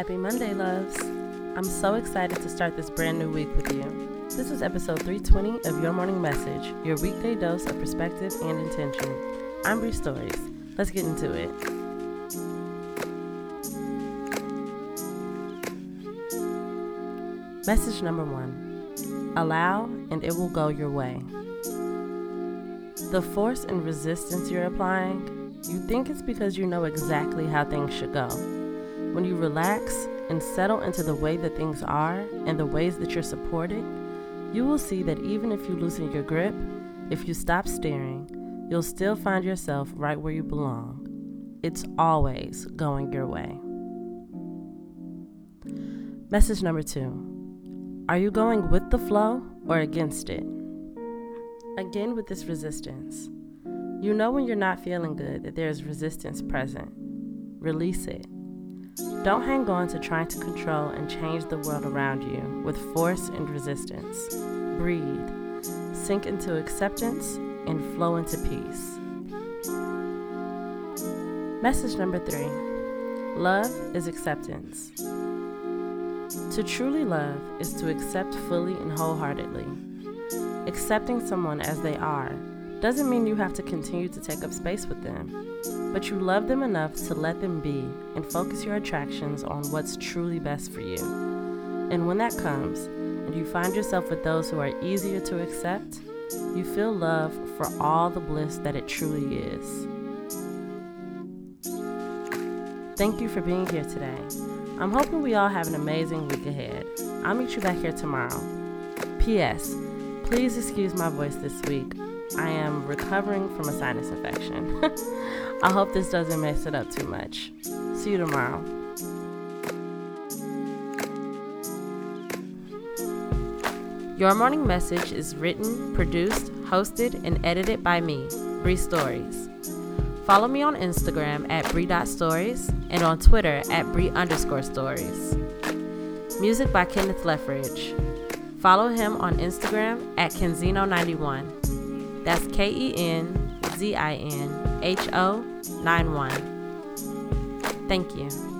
Happy Monday, loves. I'm so excited to start this brand new week with you. This is episode 320 of Your Morning Message, your weekday dose of perspective and intention. I'm Bree Stories. Let's get into it. Message number one Allow and it will go your way. The force and resistance you're applying, you think it's because you know exactly how things should go. When you relax and settle into the way that things are and the ways that you're supported, you will see that even if you loosen your grip, if you stop staring, you'll still find yourself right where you belong. It's always going your way. Message number two Are you going with the flow or against it? Again, with this resistance. You know when you're not feeling good that there's resistance present. Release it. Don't hang on to trying to control and change the world around you with force and resistance. Breathe, sink into acceptance, and flow into peace. Message number three Love is acceptance. To truly love is to accept fully and wholeheartedly. Accepting someone as they are doesn't mean you have to continue to take up space with them, but you love them enough to let them be and focus your attractions on what's truly best for you. And when that comes, and you find yourself with those who are easier to accept, you feel love for all the bliss that it truly is. Thank you for being here today. I'm hoping we all have an amazing week ahead. I'll meet you back here tomorrow. P.S. Please excuse my voice this week. I am recovering from a sinus infection. I hope this doesn't mess it up too much. See you tomorrow. Your Morning Message is written, produced, hosted, and edited by me, Bree Stories. Follow me on Instagram at Bree.stories and on Twitter at Bree underscore stories. Music by Kenneth Leffridge. Follow him on Instagram at Kenzinho91. That's K E N Z I N H O 9 1. Thank you.